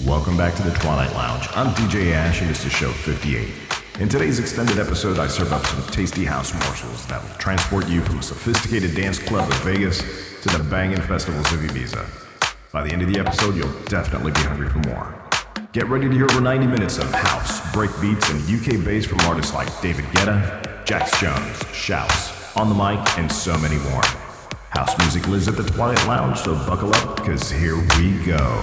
Welcome back to the Twilight Lounge. I'm DJ Ash, and this is show 58. In today's extended episode, I serve up some tasty house morsels that will transport you from a sophisticated dance club of Vegas to the banging festivals of Ibiza. By the end of the episode, you'll definitely be hungry for more. Get ready to hear over 90 minutes of house, breakbeats, and UK bass from artists like David Guetta, Jax Jones, Shouse, On the Mic, and so many more. House music lives at the Twilight Lounge, so buckle up, because here we go.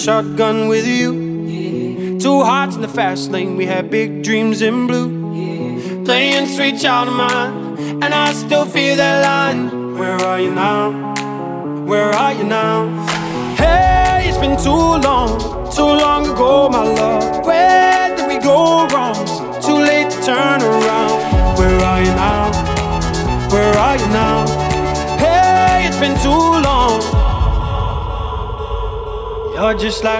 Shotgun with you. Two hearts in the fast lane, we had big dreams in blue. Playing sweet child of mine,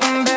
certain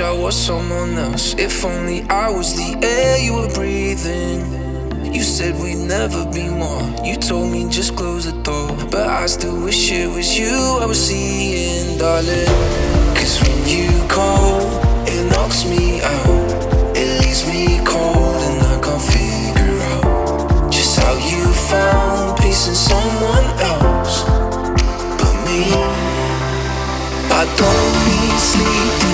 I was someone else. If only I was the air you were breathing. You said we'd never be more. You told me just close the door. But I still wish it was you I was seeing, darling. Cause when you call, it knocks me out. It leaves me cold and I can't figure out just how you found peace in someone else but me. I don't need sleep.